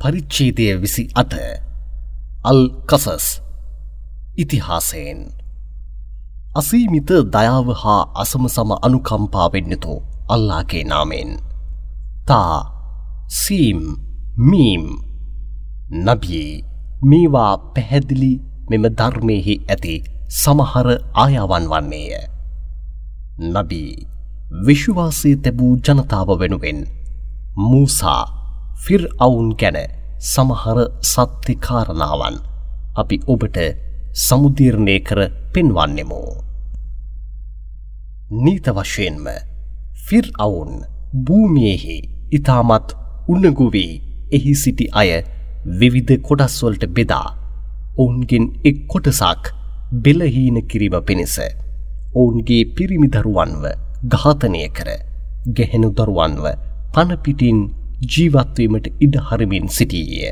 පරිච්චේදය විසි අට අල් කසස් ඉතිහාසයෙන්. අසීමිත දයාව හා අසම සම අනුකම්පාවෙන්නතු අල්ලාගේ නාමෙන් තා සීම් මීම්. නබී මේවා පැහැදිලි මෙම ධර්මයෙහි ඇති සමහර ආයාවන් වන්නේය. නබී විශ්වාසය තැබූ ජනතාව වෙනුවෙන් මූසා ෆිර් අවුන් ගැන සමහර සත්‍යකාරණාවන් අපි ඔබට සමුදීර්ණය කර පෙන්වන්නෙමු. නීත වශයෙන්ම ෆිර් අවුන් භූමියෙහි ඉතාමත් උන්නගුවී එහි සිටි අය විවිධ කොටස්වලට බෙදා ඔවුන්ගෙන් එක් කොටසක් බෙලහීන කිරීම පිණිස ඔවුන්ගේ පිරිමිදරුවන්ව ඝාතනය කර ගැහෙනු දරුවන්ව පණපිටින් ජීවත්වීමට ඉඩහරමින් සිටීය.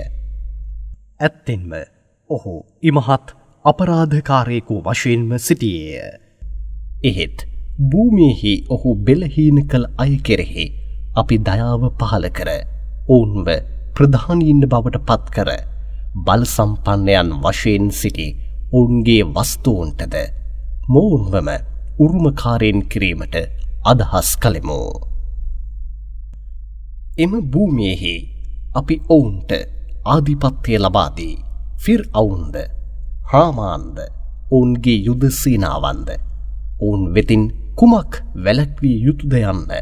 ඇත්තෙන්ම ඔහු ඉමහත් අපරාධකාරයෙකු වශයෙන්ම සිටියේය. එහෙත් භූමියෙහි ඔහු බෙලහීන කළ අය කෙරෙහි අපි දයාව පහල කර ඔවුන්ව ප්‍රධානීන්න බවට පත් කර බල සම්පන්නයන් වශයෙන් සිටි ඔවුන්ගේ වස්තුූන්ටද මෝන්වම උරුමකාරයෙන් කිරීමට අදහස් කළෙමු. එම භූමියෙහි අපි ඔවුන්ට ආධිපත්‍යය ලබාදී ෆිර් අවුන්ද හාමාන්ද ඔවුන්ගේ යුදසේනාවන්ද ඔවුන් වෙතින් කුමක් වැලැක්වී යුතුද යන්න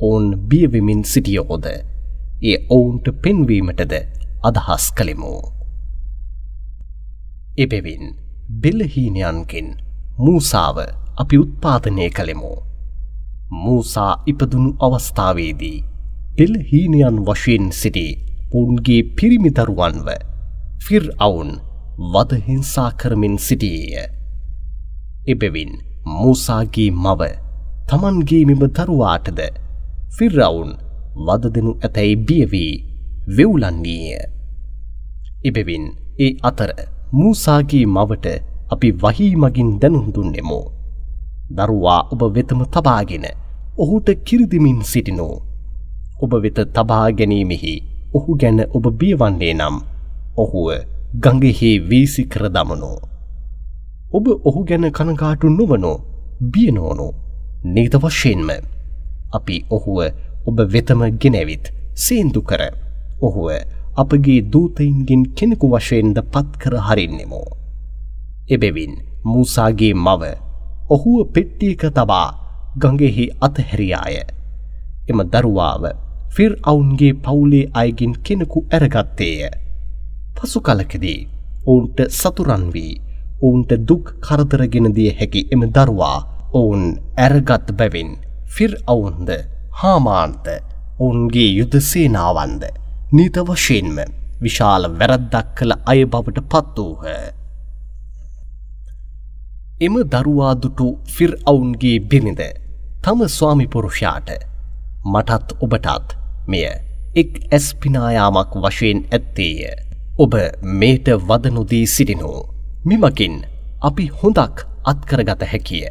ඔවුන් බියවෙමින් සිටියෝද ඒ ඔවුන්ට පෙන්වීමටද අදහස් කළෙමු. එබෙවින් බෙල්ලහීනයන්ගෙන් මූසාව අපි උත්පාදනය කළෙමු. මූසා ඉපදුණු අවස්ථාවේදී පෙළහීනයන් වශයෙන් සිටි පුන්ගේ පිරිමිදරුවන්ව ෆිර් අවුන් වදහිංසා කරමින් සිටියේය. එබැවින් මූසාගේ මව තමන්ගේ මෙම දරුවාටද ෆිර්රවුන් වද දෙනු ඇතැයි බියවී වෙවුලන්නේය. එබැවින් ඒ අතර මූසාගේ මවට අපි වහී මගින් දැනුහුදුන්නෙමු. දරුවා ඔබ වෙතම තබාගෙන ඔහුට කිරිදිමින් සිටිනෝ ඔබ වෙත තබා ගැනීමෙහි ඔහු ගැන ඔබ බියවන්නේ නම් ඔහුව ගඟෙහි වීසි කර දමනෝ. ඔබ ඔහු ගැන කනගාටු නොවනෝ බියනෝනු නීත වශයෙන්ම අපි ඔහුව ඔබ වෙතම ගෙනැවිත් සේන්දු කර ඔහුව අපගේ දූතයින්ගෙන් කෙනෙකු වශයෙන්ද පත් කර හරින්නෙමෝ. එබෙවින් මූසාගේ මව ඔහුව පෙට්ටියක තබා ගඟෙහි අතහැරියාය. එම දරුවාව ෆිර් අවුන්ගේ පවුලේ අයගින් කෙනෙකු ඇරගත්තේය. පසු කලකදී ඔවුන්ට සතුරන්වී ඔවුන්ට දුක් කරදරගෙන දිය හැකි එම දරුවා ඔවුන් ඇරගත් බැවින් ෆිර් අවුන්ද හාමාන්ත ඔවුන්ගේ යුදසේනාවන්ද නීත වශයෙන්ම විශාල වැරද්දක් කළ අය බවට පත් වූහ. එම දරුවාදුටු ෆිර් අවුන්ගේ බිරිඳ තම ස්වාමිපුරුෂයාට මටත් ඔබටත් මෙය එක් ඇස්පිනායාමක් වශයෙන් ඇත්තේය. ඔබ මේට වදනුදී සිටිනු. මිමකින් අපි හොඳක් අත්කරගත හැකිය.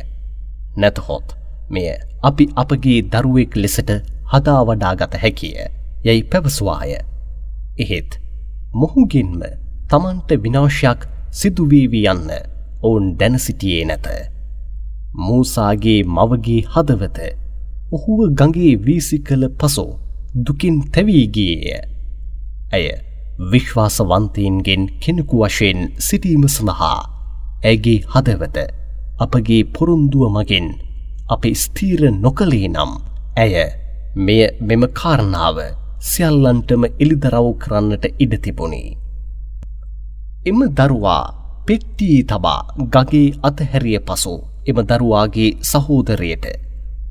නැතහොත් මෙය අපි අපගේ දරුවෙක් ලෙසට හදාවඩාගත හැකිය. යැයි පැවසවාය. එහෙත් මොහුගින්ම තමන්ට විනාශයක් සිදුවීවී යන්න ඔවුන් දැනසිටියේ නැත. මූසාගේ මවගේ හදවත ඔහුව ගඟේ වීසි කළ පසු දුකින් තැවීගේය. ඇය විශ්වාසවන්තයන්ගෙන් කෙනෙකු වශයෙන් සිටීම සඳහා ඇගේ හදවත අපගේ පොරුන්දුව මගින් අපි ස්තීර නොකළේ නම් ඇය මෙය මෙම කාරණාව සියල්ලන්ටම එළිදරව් කරන්නට ඉඩ තිබුණි. එම දරුවා පෙට්ටී තබා ගගේ අතහැරිය පසු එම දරුවාගේ සහෝදරයට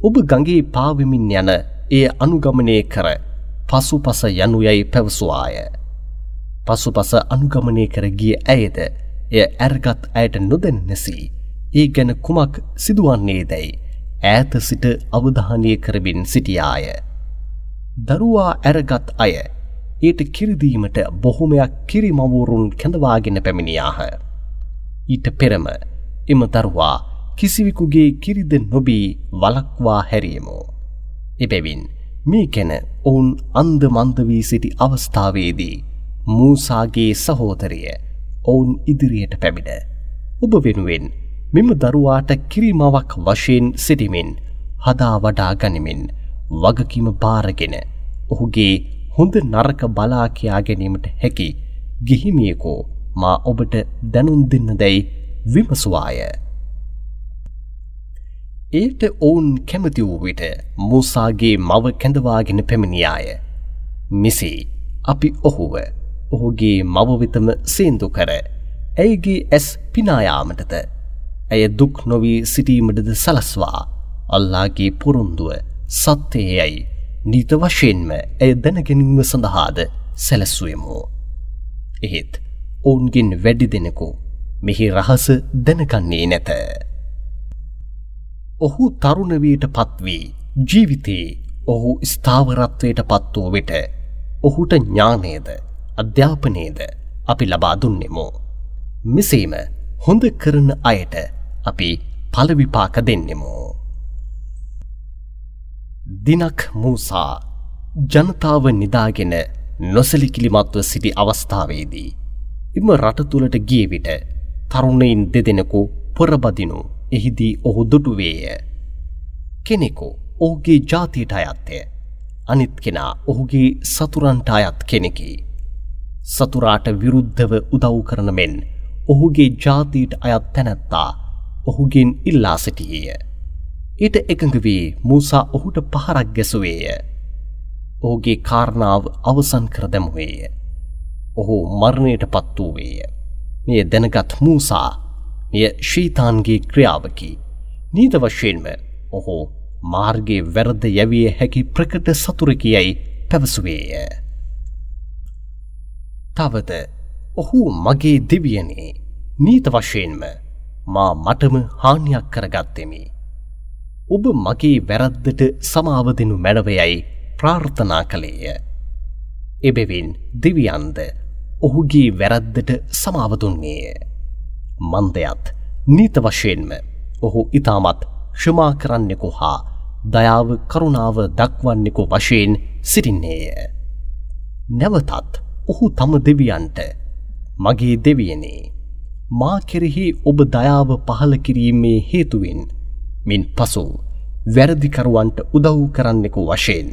ඔබ ගගේ පාවිමින් යන එය අනුගමනය කර පසුපස යනුයයි පැවසවාය. පසුපස අනුගමනය කර ගිය ඇයද එය ඇර්ගත් ඇයට නොදැන නැසී ඒ ගැන කුමක් සිදුවන්නේ දැයි ඈත සිට අවධානය කරමින් සිටියාය. දරුවා ඇරගත් අය ඒට කිරිදීමට බොහොමයක් කිරිමවුරුන් කැඳවාගෙන පැමිණියාහ. ඊට පෙරම එම දරුවා කිසිවිකුගේ කිරිද නොබී වලක්වා හැරියමෝ. එබැවින් මේ ගැන ඔවුන් අන්ද මන්දවී සිටි අවස්ථාවේදී මූසාගේ සහෝදරය ඔවුන් ඉදිරියට පැමිණ. ඔබ වෙනුවෙන් මෙම දරුවාට කිරිමවක් වශයෙන් සිටිමින් හදා වඩා ගනිමින් වගකිම භාරගෙන ඔහුගේ හොඳ නරක බලා කියා ගැනීමට හැකි ගිහිමියකෝ මා ඔබට දැනුම් දෙන්න දැයි විමසවාය. ඒට ඔවුන් කැමති වූ විට මූසාගේ මව කැඳවාගෙන පැමිණියාය. මිසි අපි ඔහුව ඔහුගේ මවවිතම සේන්දු කර ඇයිගේ ඇස් පිනායාමටද ඇය දුක් නොවී සිටීමටද සලස්වා අල්ලාගේ පුරුන්දුව සත්‍යයයි නීත වශයෙන්ම ඇය දැනගැනීම සඳහාද සැලැස්වයමෝ. එහෙත් ඔවුන්ගෙන් වැඩි දෙනෙකු මෙහි රහස දැනගන්නේ නැත. ඔහු තරුණවීට පත්වී ජීවිතයේ ඔහු ස්ථාවරත්වයට පත්වෝ විට ඔහුට ඥානේද අධ්‍යාපනයේද අපි ලබා දුන්නෙමෝ. මෙසේම හොඳ කරන අයට අපි පලවිපාක දෙන්නෙමෝ. දිනක් මූසා ජනතාව නිදාගෙන නොසලිකිලිමත්ව සිටි අවස්ථාවේදී. එම රටතුළට ගිය විට තරුණයින් දෙදෙනෙකු පොරබදිනු එහිදී ඔහු දුටුවේය. කෙනෙකු ඔහුගේ ජාතියට අයත්තය. අනිත් කෙනා ඔහුගේ සතුරන්ට අයත් කෙනෙකි. සතුරාට විරුද්ධව උදව් කරන මෙන් ඔහුගේ ජාතීට අයත් තැනැත්තා ඔහුගෙන් ඉල්ලා සිටියේය. ඊට එකඟ වී මූසා ඔහුට පහරක් ගැසුවේය. ඔහුගේ කාරණාව අවසන් කර දැමුවේය. ඔහු මරණයට පත් වූවේය. මෙය දැනගත් මූසා මෙය ශීතාන්ගේ ක්‍රියාවකි. නීත වශයෙන්ම ඔහු මාර්ගයේ වැරද යැවිය හැකි ප්‍රකට සතුරකයයි පැවසුවේය. තවද ඔහු මගේ දෙවියනේ නීත වශයෙන්ම මා මටම හානියක් කරගත්තෙමි. ඔබ මගේ වැරද්දට සමාවදනු මැනවයයි ප්‍රාර්ථනා කළේය. එබෙවින් දෙවියන්ද ඔහුගේ වැරද්දට සමාවදුන්නේය. මන්දයත් නීත වශයෙන්ම ඔහු ඉතාමත් ක්ෂමා කරන්නෙකු හා දයාව කරුණාව දක්වන්නෙකු වශයෙන් සිටින්නේය. නැවතත් ඔහු තම දෙවියන්ට මගේ දෙවියනේ මා කෙරෙහි ඔබ දයාව පහල කිරීමේ හේතුවෙන් මින් පසු වැරදිකරුවන්ට උදව් කරන්නෙකු වශයෙන්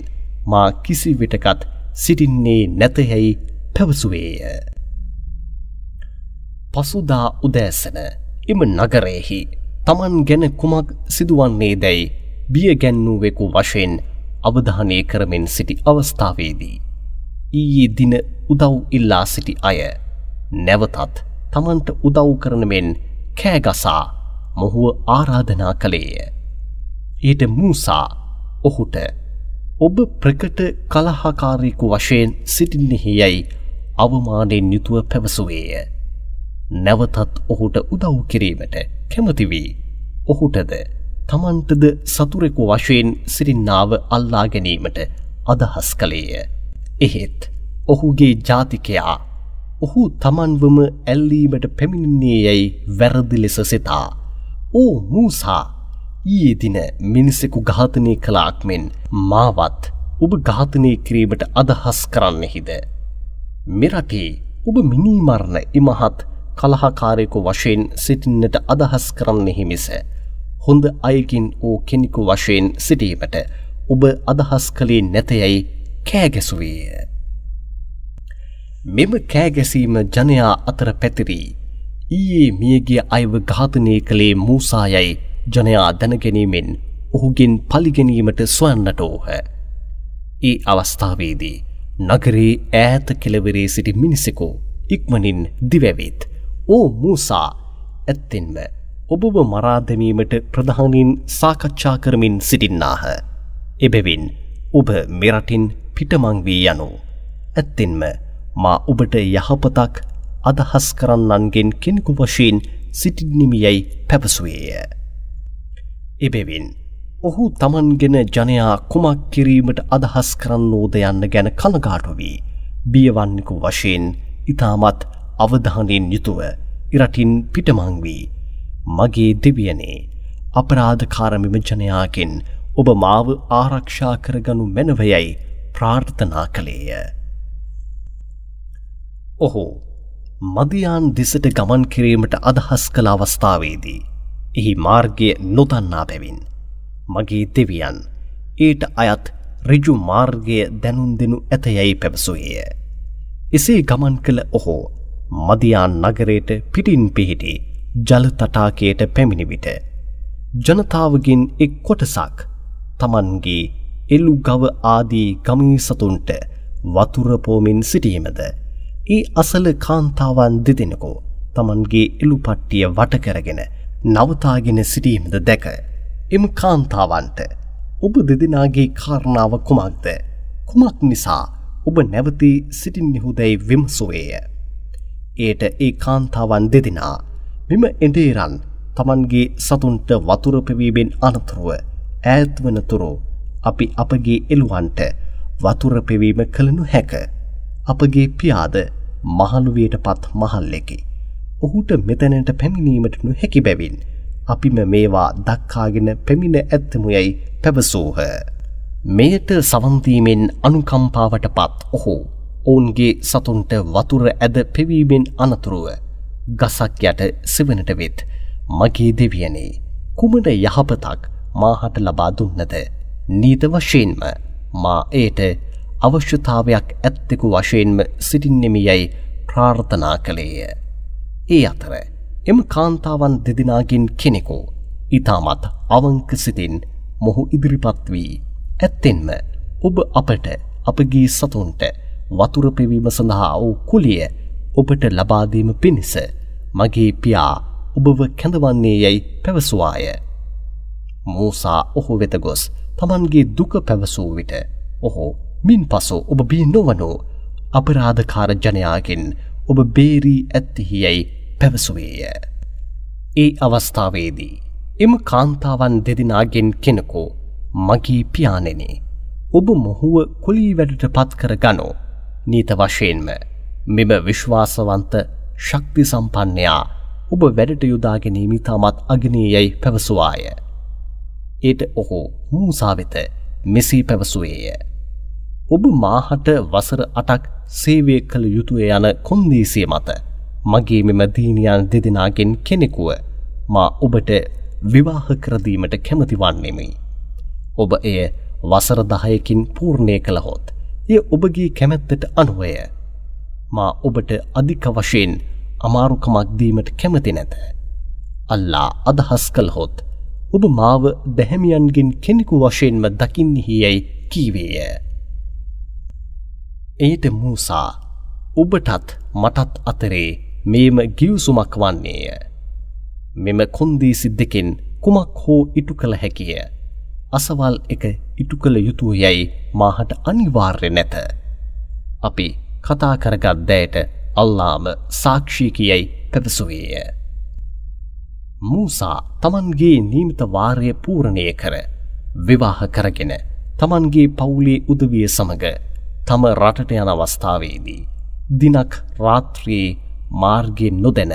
මා කිසි විටකත් සිටින්නේ නැතහැයි පැවසුවේය. පසුදා උදෑසන එම නගරයෙහි තමන් ගැන කුමක් සිදුවන්නේ දැයි බියගැන්නුවෙකු වශයෙන් අවධානය කරමින් සිටි අවස්ථාවේදී. ඊයේ දින උදව් ඉල්ලා සිටි අය නැවතත් තමන්ට උදව් කරන මෙන් කෑගසා මොහුව ආරාධනා කළේය. ඊට මූසා ඔහුට ඔබ ප්‍රකට කලහකාරයෙකු වශයෙන් සිටින්නෙහි යැයි අවමානයෙන් යුතුව පැවසුවේය. නැවතත් ඔහුට උදව් කිරීමට කැමතිවී ඔහුටද තමන්ටද සතුරෙකු වශයෙන් සිරින්නාව අල්ලා ගැනීමට අදහස් කළේය. එහෙත් ඔහුගේ ජාතිකයා ඔහු තමන්වම ඇල්ලීමට පැමිණින්නේ යැයි වැරදි ලෙස සිතා. ඕ මූසා ඊයේ දින මිනිසෙකු ඝාතනය කලාක් මෙන් මාවත් ඔබ ඝාතනය කිරීමට අදහස් කරන්නෙහිද. මෙරටේ ඔබ මිනීමරණ ඉමහත් කලහකාරයකු වශයෙන් සිටින්නට අදහස් කරන්නෙහි මිස. හොඳ අයකින් ඕ කෙනෙකු වශයෙන් සිටීමට ඔබ අදහස් කළේ නැතයැයි කෑගැසුවේය. මෙම කෑගැසීම ජනයා අතර පැතිරී. ඊයේ මියගිය අයිව ඝාතනය කළේ මූසායයි ජනයා දැනගැනීමෙන් ඔහුගෙන් පලිගැනීමට ස්වන්නට ඕහ. ඒ අවස්ථාවේදී නගරේ ඈත කෙලවරේ සිටි මිනිසෙකු ඉක්මනින් දිවැවිත්. ඕ මූසා ඇත්තෙන්ම ඔබව මරාදැමීමට ප්‍රධානින් සාකච්ඡා කරමින් සිටින්නාහ. එබැවින් ඔබ මෙරටින් පිටමං වී යනු. ඇත්තෙන්ම මා ඔබට යහපතක් අදහස් කරන්නන්ගෙන් කෙනෙකු වශයෙන් සිටිනිමියයි පැපසුවේය. එබෙවින් ඔහු තමන්ගෙන ජනයා කුමක් කිරීමට අදහස් කරන්නෝද යන්න ගැන කළගාටුවී බියවන්නෙකු වශයෙන් ඉතාමත් අවධානයෙන් යුතුව ඉරටින් පිටමං වී මගේ දෙවියනේ අපරාධකාරමිම ජනයාගෙන් ඔබ මාව ආරක්ෂා කරගනු මැනවයයි ප්‍රාර්ථනා කළේය. ඔහු මදියන් දෙසට ගමන් කිරීමට අදහස් කළ අවස්ථාවේදී. එහි මාර්ගය නොදන්නා බැවින්. මගේ දෙවියන් ඒට අයත් රිජු මාර්ගය දැනුම් දෙනු ඇතයැයි පැවසුයය. එසේ ගමන් කළ ඔහෝ මදියාන් නගරයට පිටින් පිහිටි ජලතටාකයට පැමිණිවිට. ජනතාවගෙන් එක් කොටසක් තමන්ගේ එල්ලු ගව ආදී ගමී සතුන්ට වතුරපෝමින් සිටීමද. ඒ අසල කාන්තාවන් දෙදෙනකෝ තමන්ගේ එළු පට්ටිය වටකරගෙන නවතාගෙන සිටීමද දැක. එම කාන්තාවන්ට ඔබ දෙදෙනගේ කාරණාව කුමක්ද කුමක් නිසා ඔබ නැවතී සිටින්නෙහුදැයි විමසුවේය. ඒට ඒ කාන්තාවන් දෙදෙනා මෙම එඩේරන් තමන්ගේ සතුන්ට වතුරපවීමෙන් අනතුරුව ඈත්වනතුරු අපි අපගේ එළුවන්ට වතුරපෙවීම කළනු හැක. අපගේ පියාද මහළුවයට පත් මහල්ලෙකි. ඔහුට මෙතැනට පැමිණීමට නො හැකි බැවින් අපිම මේවා දක්කාගෙන පැමිණ ඇත්තමුයයි පැවසූහ. මෙයට සවන්තීමෙන් අනුකම්පාවට පත් ඔහු ඔවුන්ගේ සතුන්ට වතුර ඇද පෙවීමෙන් අනතුරුව ගසක් යට සිවනට වෙත් මගේ දෙවියනේ කුමට යහපතක් මාහට ලබා දුන්නද නීත වශයෙන්ම මා ඒට අවශ්‍යතාවයක් ඇත්තෙකු වශයෙන්ම සිටින්නෙමි යැයි ප්‍රාර්ථනා කළේය. ඒ අතර එම කාන්තාවන් දෙදිනාගෙන් කෙනෙකු ඉතාමත් අවංක සිතින් මොහු ඉදිරිපත් වී ඇත්තෙන්ම ඔබ අපට අපගේ සතුන්ට වතුර පෙවීම සඳහා වූ කුලිය ඔබට ලබාදීම පිණිස මගේ පියා ඔබව කැඳවන්නේ යැයි පැවසවාය. මූසා ඔහු වෙත ගොස් තමන්ගේ දුක පැවසූ විට ඔහු මින් පසු ඔබ බී නොවනෝ අපරාධකාර ජනයාගෙන් ඔබ බේරී ඇත්තිහි යැයි පැවසුවේය. ඒ අවස්ථාවේදී එම කාන්තාවන් දෙදිනාගෙන් කෙනෙකු මගී පියානෙනේ ඔබ මොහුව කොලී වැඩට පත් කර ගනෝ නීත වශයෙන්ම මෙම විශ්වාසවන්ත ශක්ති සම්පන්නයා ඔබ වැඩට යුදාගෙනීමි තාමත් අගනීයැයි පැවසවාය. ඒට ඔහු මූසාවෙත මෙසී පැවසුවේය. ඔබ මාහට වසර අටක් සේවය කළ යුතුය යන කොන්දීසිය මත මගේ මෙම දීනියන් දෙදෙනගෙන් කෙනෙකුව මා ඔබට විවාහ කරදීමට කැමතිවන්නෙමි. ඔබ එය වසර දහයකින් පූර්ණය කළහොත් එය ඔබගේ කැමැත්තට අනුවය. මා ඔබට අධික වශයෙන් අමාරුකමක් දීමට කැමති නැත. අල්ලා අදහස් කළහොත් ඔබ මාව දැහැමියන්ගෙන් කෙනෙකු වශයෙන්ම දකින්නෙහි යැයි කීවේය. එයට මූසා ඔබටත් මටත් අතරේ මේම ගිවසුමක් වන්නේය. මෙම කොන්දීසි දෙකෙන් කුමක් හෝ ඉටු කළ හැකිය. අසවල් එක ඉටු කළ යුතුය යැයි මාහට අනිවාර්ය නැත. අපි කතා කරගත් දෑයට අල්ලාම සාක්ෂීකයයි පැපසුවේය. මූසා තමන්ගේ නීමිත වාරය පූරණය කර විවාහ කරගෙන තමන්ගේ පවුලේ උදවිය සමඟ තම රටට යන අවස්ථාවේදී. දිනක් රාත්‍රයේ මාර්ගෙන් නොදැන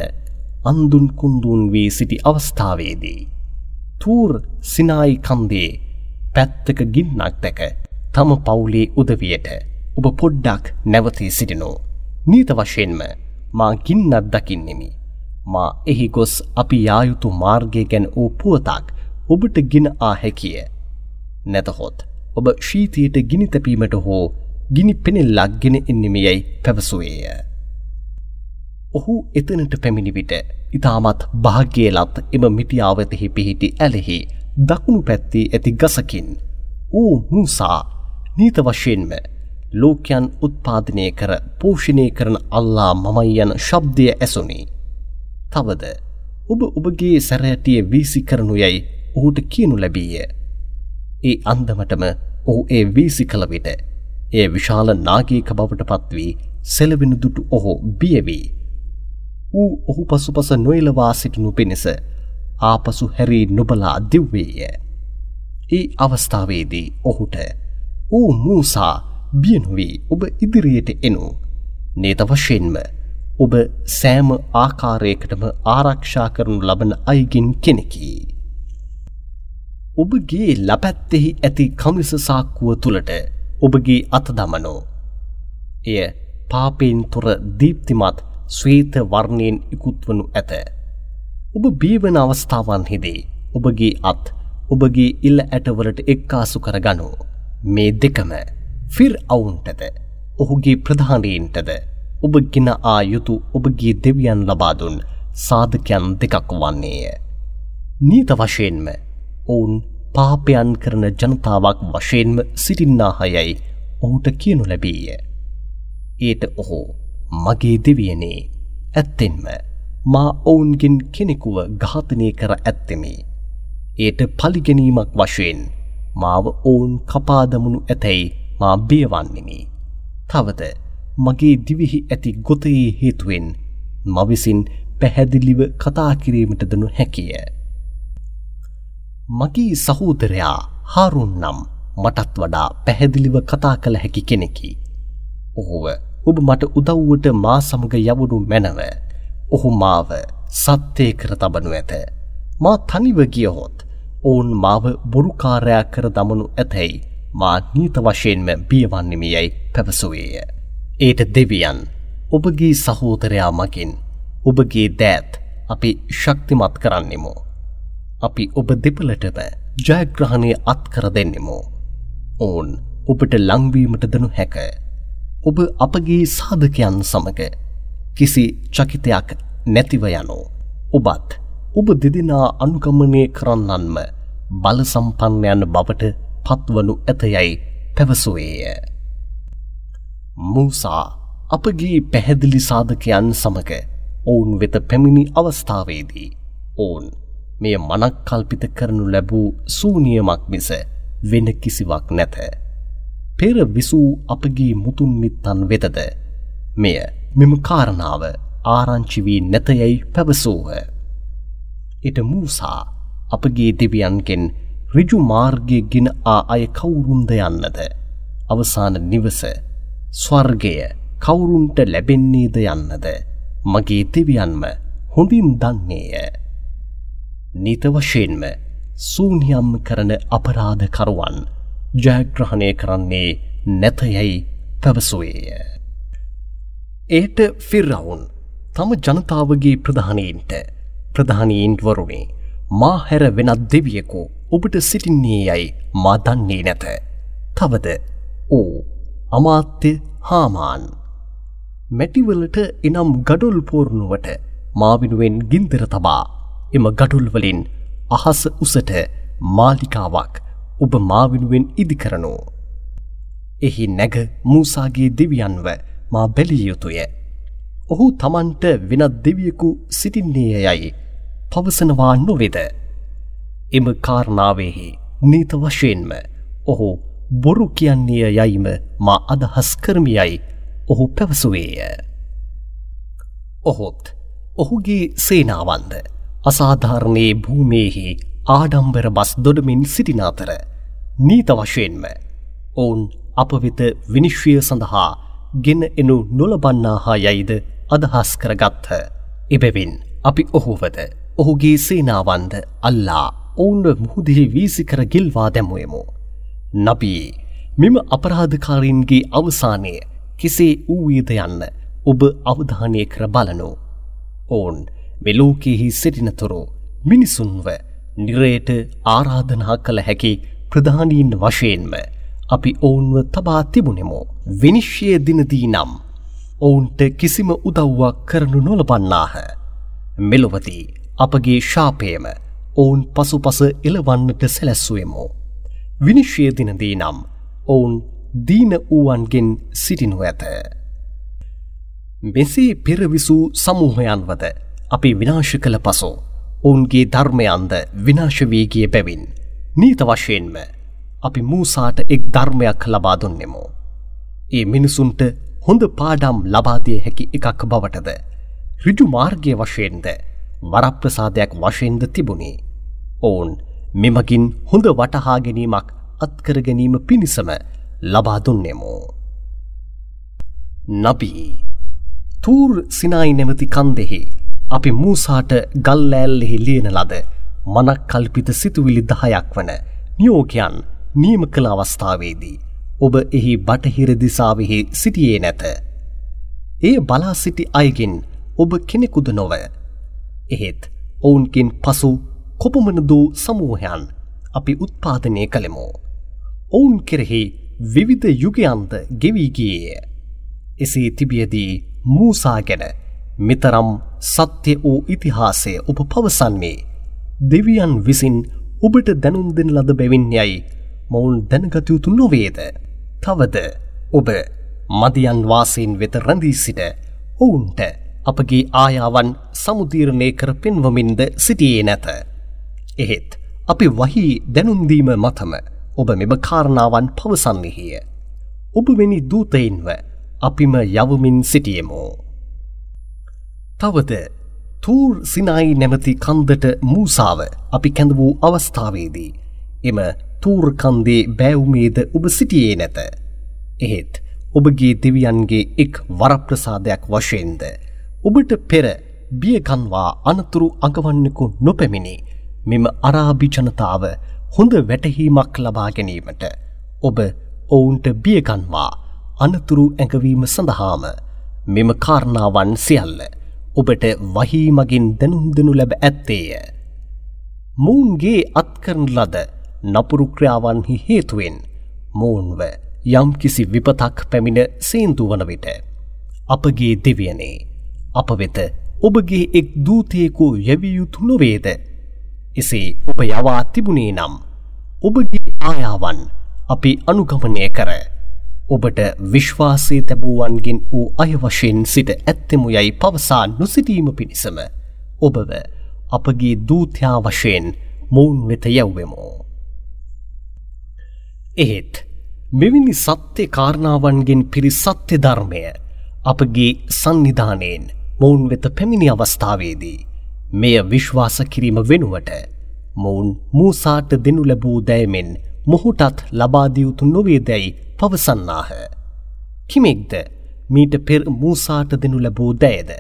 අන්දුන් කුන්දුන් වී සිටි අවස්ථාවේදී. තූර් සිනායි කන්දේ පැත්තක ගින්නක් දැක තම පවුලේ උදවියට ඔබ පොඩ්ඩක් නැවතී සිටිනෝ. නීත වශයෙන්ම මා ගින්නත් දකින්නෙමි. මා එහි ගොස් අපි යායුතු මාර්ගය ගැන වූ පුවතක් ඔබට ගෙන ආ හැකිය. නැතහොත් ඔබ ශීතයට ගිනි තැපීමට හෝ ගිනි පෙනෙල්ලක් ගෙන එන්නෙමියයි පැවසුවේය. ඔහු එතනට පැමිණි විට ඉතාමත් භාග්‍යයලත් එම මිටියාවතෙහි පිහිටි ඇලෙහි දකුණු පැත්ති ඇති ගසකින් ඕ මූසා නීත වශයෙන්ම ලෝකයන් උත්පාදනය කර පෝෂණය කරන අල්ලා මමයි යන ශබ්දය ඇසුනි. තවද ඔබ ඔබගේ සැරෑටිය වීසි කරනු යැයි ඔහුට කියනු ලැබීය. ඒ අන්දමටම ඔහු ඒ වීසි කළ විට එය විශාල නාගේක බවට පත්වී සෙලවෙන දුටු ඔහු බියවී. ඌ ඔහු පසුපස නොයිලවා සිටිනු පිණිස ආපසු හැරී නොබලා දිව්වේය. ඒ අවස්ථාවේදී ඔහුට ඌ මූසා බියනොවී ඔබ ඉදිරියට එනු. නේත වශයෙන්ම ඔබ සෑම ආකාරයකටම ආරක්ෂා කරනු ලබන අයිගින් කෙනෙකි. ඔබගේ ලපැත්තෙහි ඇති කමිස සාක්කුව තුළට ඔබගේ අත දමනෝ. එය පාපයෙන් තොර දීප්තිමත් ස්වේත වර්ණයෙන් ඉකුත්වනු ඇත. ඔබ බීවන අවස්ථාවන්හිදී ඔබගේ අත් ඔබගේ ඉල්ල ඇටවලට එක්කාසු කර ගනු. මේ දෙකම ෆිර් අවුන්ටද ඔහුගේ ප්‍රධානීන්ටද ඔබ ගෙන ආ යුතු ඔබගේ දෙවියන් ලබාදුන් සාධකයන් දෙකක් වන්නේය. නීත වශයෙන්ම ඔවුන් පාපයන් කරන ජනතාවක් වශයෙන්ම සිටින්නාහයයි ඔහුට කියනු ලැබීය. ඒට ඔහු මගේ දෙවියනේ ඇත්තෙන්ම මා ඔවුන්ගෙන් කෙනෙකුව ඝාතනය කර ඇත්තෙමි. ඒට පලිගැනීමක් වශයෙන් මාව ඔවුන් කපාදමුණු ඇතැයි මා බියවන්නෙමි. තවද මගේ දිවිහි ඇති ගොතයේ හේතුවෙන් මවිසින් පැහැදිලිව කතා කිරීමටදනු හැකිය. මගේ සහෝදරයා හාරුන් නම් මටත් වඩා පැහැදිලිව කතා කළ හැකි කෙනෙකි. ඔහුව ඔබ මට උදව්වට මා සමග යවුණු මැනව. ඔහු මාව සත්‍යය කර තබනු ඇත. මා තනිව ගියහොත් ඔවුන් මාව බොරුකාරයා කර දමනු ඇතැයි මා නීත වශයෙන්ම බියවන්නෙමියයි පැවසුවේය. ඒට දෙවියන් ඔබගේ සහෝදරයා මගින් ඔබගේ දෑත් අපි ශක්තිමත් කරන්නෙමු. අපි ඔබ දෙපලටම ජයග්‍රහණය අත්කර දෙන්නෙමු. ඔවුන් ඔබට ලංවීමට දනු හැක. ඔබ අපගේ සාධකයන් සමඟ කිසි චකිතයක් නැතිව යනු. ඔබත් ඔබ දෙදෙනා අනුගමනය කරන්නන්ම බල සම්පන්නයන් බවට පත්වනු ඇතයයි පැවසුවේය. මූසා අපගේ පැහැදිලි සාධකයන් සමඟ ඔවුන් වෙත පැමිණි අවස්ථාවේදී ඔවුන් මෙය මනක් කල්පිත කරනු ලැබූ සූනියමක් මිස වෙන කිසිවක් නැත. පෙර විසූ අපගේ මුතුන් මිත්තන් වෙතද මෙය මෙම කාරණාව ආරංචි වී නැතයැයි පැවසූහ. එට මූසා අපගේ දෙවියන්ගෙන් රිජු මාර්ගය ගෙන ආ අය කවුරුන්ද යන්නද අවසාන නිවස ස්වර්ගය කවුරුන්ට ලැබෙන්නේද යන්නද මගේ දෙවියන්ම හොඳින් දන්නේය. නිත වශයෙන්ම සූනියම් කරන අපරාධකරුවන් ජයග්‍රහණය කරන්නේ නැතයැයි පැවසුවේය. ඒට ෆිර්රවුන් තම ජනතාවගේ ප්‍රධානීන්ට ප්‍රධානීන්ට වරුණේ මා හැර වෙනත් දෙවියකු ඔබට සිටින්නේ යැයි මා දන්නේ නැත. තවද ඕ අමාත්‍ය හාමාන් මැටිවලට එනම් ගඩොල් පෝර්ණුවට මාවිනුවෙන් ගින්දර තබා එම ගඩුල්වලින් අහස උසට මාලිකාවක් ඔබ මාවිනුවෙන් ඉදිකරනු. එහි නැග මූසාගේ දෙවියන්ව මා බැලිය යුතුය. ඔහු තමන්ට වෙනත් දෙවියකු සිටින්නේ යයි පවසනවා නොවෙද. එම කාරණාවෙහි නීත වශයෙන්ම ඔහු බොරු කියන්නේ යයිම මා අදහස් කරමියයි ඔහු පැවසුවේය. ඔහොත් ඔහුගේ සේනාවන්ද අසාධාරණයේ භූමයෙහි ආඩම්බර බස් දොඩමින් සිටින අතර නීත වශයෙන්ම ඔවුන් අප වෙත විනිශ්වය සඳහා ගෙන එනු නොලබන්නා හා යයිද අදහස් කරගත්හ. එබැවින් අපි ඔහුවද ඔහුගේ සේනාවන්ද අල්ලා ඔවුන්ව මුහුදෙහි වීසිකර ගිල්වා දැමුවමු. නබී මෙම අපරාධකාරීන්ගේ අවසානය කෙසේ වූවීද යන්න ඔබ අවධානය කර බලනු. ඔවුන් මෙලෝකෙහි සිටිනතුරු මිනිසුන්ව නිරයට ආරාධනා කළ හැකි ප්‍රධානීන් වශයෙන්ම අපි ඔවුන්ව තබා තිබුණෙමු. විනිශ්්‍යය දිනදී නම් ඔවුන්ට කිසිම උදව්වක් කරනු නොලබන්නාහ. මෙලොවදී අපගේ ශාපයම ඔවුන් පසු පස එලවන්නට සැලැස්සුවමු. විනිශ්්‍යය දිනදී නම් ඔවුන් දීන වූවන්ගෙන් සිටිනු ඇත. මෙසේ පෙරවිසූ සමූහයන්වද අපි විනාශ කළ පසු ඔවුන්ගේ ධර්මයන්ද විනාශවීගිය බැවින් නීත වශයෙන්ම අපි මූසාට එක් ධර්මයක් ලබා දුන්නෙමු. ඒ මිනිසුන්ට හොඳ පාඩම් ලබාදිය හැකි එකක් බවටද රිජු මාර්ගය වශයෙන්ද වරප්‍රසාදයක් වශයෙන්ද තිබුණේ. ඔවුන් මෙමගින් හොඳ වටහා ගැනීමක් අත්කර ගැනීම පිණිසම ලබා දුන්නෙමු. නබී තූර් සිනායි නැමති කන්දෙහි අපි මූසාට ගල්ලෑල්ලෙහි ලියන ලද මනක් කල්පිත සිතුවිලි දහයක් වන නියෝකයන් නියම කළ අවස්ථාවේදී ඔබ එහි බටහිර දිසාවෙහි සිටියේ නැත. එය බලා සිටි අයගෙන් ඔබ කෙනෙකුද නොව. එහෙත් ඔවුන්ගෙන් පසු කොපමනදූ සමූහයන් අපි උත්පාදනය කළෙමු. ඔවුන් කෙරෙහි විවිධ යුගයන්ද ගෙවීගියය. එසේ තිබියදී මූසා ගැන මෙතරම් සත්‍ය වූ ඉතිහාසය ඔබ පවසන්නේ දෙවියන් විසින් ඔබට දැනුම් දෙන ලද බැවින් යයි මොවුන් දැනගතයුතු නොවේද. තවද ඔබ මදියන් වාසයෙන් වෙත රැඳී සිට ඔවුන්ට අපගේ ආයාවන් සමුදීරණය කර පෙන්වමින්ද සිටියේ නැත. එහෙත් අපි වහි දැනුන්දීම මතම ඔබ මෙම කාරණාවන් පවසන්නෙහිය. ඔබවෙනි දූතයින්ව අපිම යවමින් සිටියමු. තවද තූර් සිනයි නැමති කන්දට මූසාව අපි කැඳ වූ අවස්ථාවේදී. එම තූර්කන්දේ බෑවුමේද ඔබ සිටියේ නැත. එහෙත් ඔබගේ දෙවියන්ගේ එක් වරප්‍රසාදයක් වශයෙන්ද. ඔබට පෙර බියකන්වා අනතුරු අඟවන්නෙකු නොපැමිණි මෙම අරාභි ජනතාව හොඳ වැටහීමක් ලබා ගැනීමට ඔබ ඔවුන්ට බියකන්වා අනතුරු ඇඟවීම සඳහාම මෙම කාරණාවන් සියල්ල ඔබට වහීමගින් දැනුම් දෙනු ලැබ ඇත්තේය. මූන්ගේ අත්කරන ලද නපුරුක්‍රියාවන්හි හේතුවෙන් මූන්ව යම් කිසි විපතක් පැමිණ සේන්දු වන විට. අපගේ දෙවියනේ අප වෙත ඔබගේ එක් දූතයෙකු යැවියයුතු නොවේද. එසේ ඔබ යවා තිබුණේ නම් ඔබගේ ආයාවන් අපි අනුගමනය කර ඔබට විශ්වාසය තැබූවන්ගෙන් වූ අයවශයෙන් සිට ඇත්තෙමු යයි පවසා නොසිටීම පිණිසම ඔබව අපගේ දූතයා වශයෙන් මොවුන් වෙත යැව්වෙමෝ. එහෙත් මෙවිනි සත්‍ය කාරණාවන්ගෙන් පිරි සත්‍ය ධර්මය අපගේ සන්නිධානයෙන් මොවුන් වෙත පැමිණි අවස්ථාවේදී මෙය විශ්වාස කිරීම වෙනුවට මොවුන් මූසාට දෙනු ලැබූ දෑමෙන් මොහුටත් ලබාදියුතු නොවේදැයි පවසන්නාහ. කිමෙක්ද මීට පෙර මූසාට දෙනු ලැබූ දෑද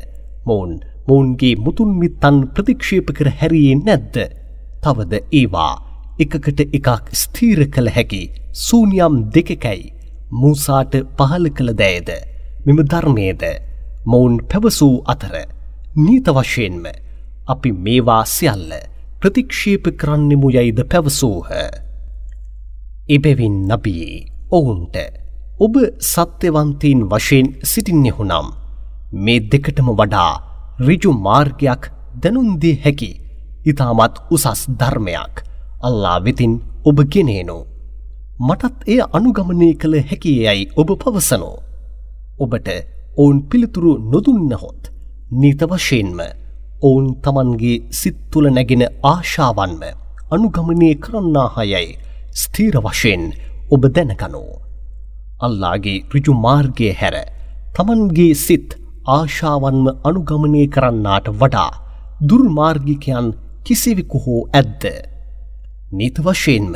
මොවුන් මොවුන්ගේ මුතුන්මිත්තන් ප්‍රතික්ෂේප කර හැරියේ නැද්ද තවද ඒවා එකකට එකක් ස්තීර කළ හැකි සූනියම් දෙකකැයි මූසාට පහල කළ දෑද මෙම ධර්මයද මොවුන් පැවසූ අතර නීත වශයෙන්ම අපි මේවා සියල්ල ප්‍රතික්ෂේප කරන්නෙමු යයිද පැවසූහ. එබැවින් නබියේ ඔවුන්ට ඔබ සත්‍යවන්තීන් වශයෙන් සිටින්නෙහුනම් මේ දෙකටම වඩා රිජු මාර්ගයක් දැනුන්දී හැකි ඉතාමත් උසස් ධර්මයක් අල්ලා වෙතින් ඔබ ගෙනේනු. මටත් එය අනුගමනය කළ හැකියයි ඔබ පවසනෝ. ඔබට ඔවුන් පිළිතුරු නොදුන්නහොත් නීත වශයෙන්ම ඔවුන් තමන්ගේ සිත්තුල නැගෙන ආශාවන්ම අනුගමනය කරන්නා හයයි ස්තීර වශයෙන් ඔබ දැනගනෝ. අල්ලාගේ රිජු මාර්ගය හැර තමන්ගේ සිත් ආශාවන්ම අනුගමනය කරන්නාට වඩා දුර්මාර්ගිකයන් කිසිවෙකු හෝ ඇද්ද. නීත වශයෙන්ම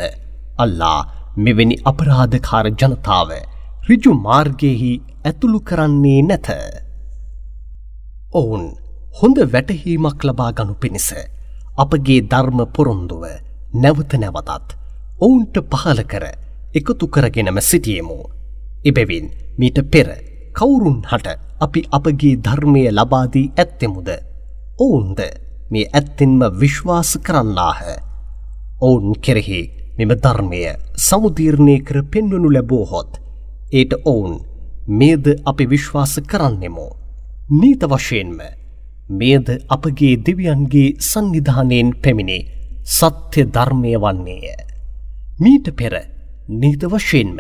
අල්ලා මෙවැනි අපරාධකාර ජනතාව රිජු මාර්ගයෙහි ඇතුළු කරන්නේ නැත. ඔවුන් හොඳ වැටහීමක් ලබා ගනු පිණිස අපගේ ධර්ම පොරොන්දුව නැවත නැවතත් ඔවුන්ට පහල කර එකතු කරගෙනම සිටියමු. එබැවින් මීට පෙර කවුරුන් හට අපි අපගේ ධර්මය ලබාදී ඇත්තෙමුද. ඔවුන්ද මේ ඇත්තෙන්ම විශ්වාස කරන්නාහ. ඔවුන් කෙරෙහි මෙම ධර්මය සමුදීර්ණය කර පෙන්වනු ලැබෝහොත් ඒට ඔවුන් මේද අපි විශ්වාස කරන්නෙමු. නීත වශයෙන්ම මේද අපගේ දෙවියන්ගේ සංවිධානයෙන් පැමිණි සත්‍ය ධර්මය වන්නේය. මීට පෙර නීත වශයෙන්ම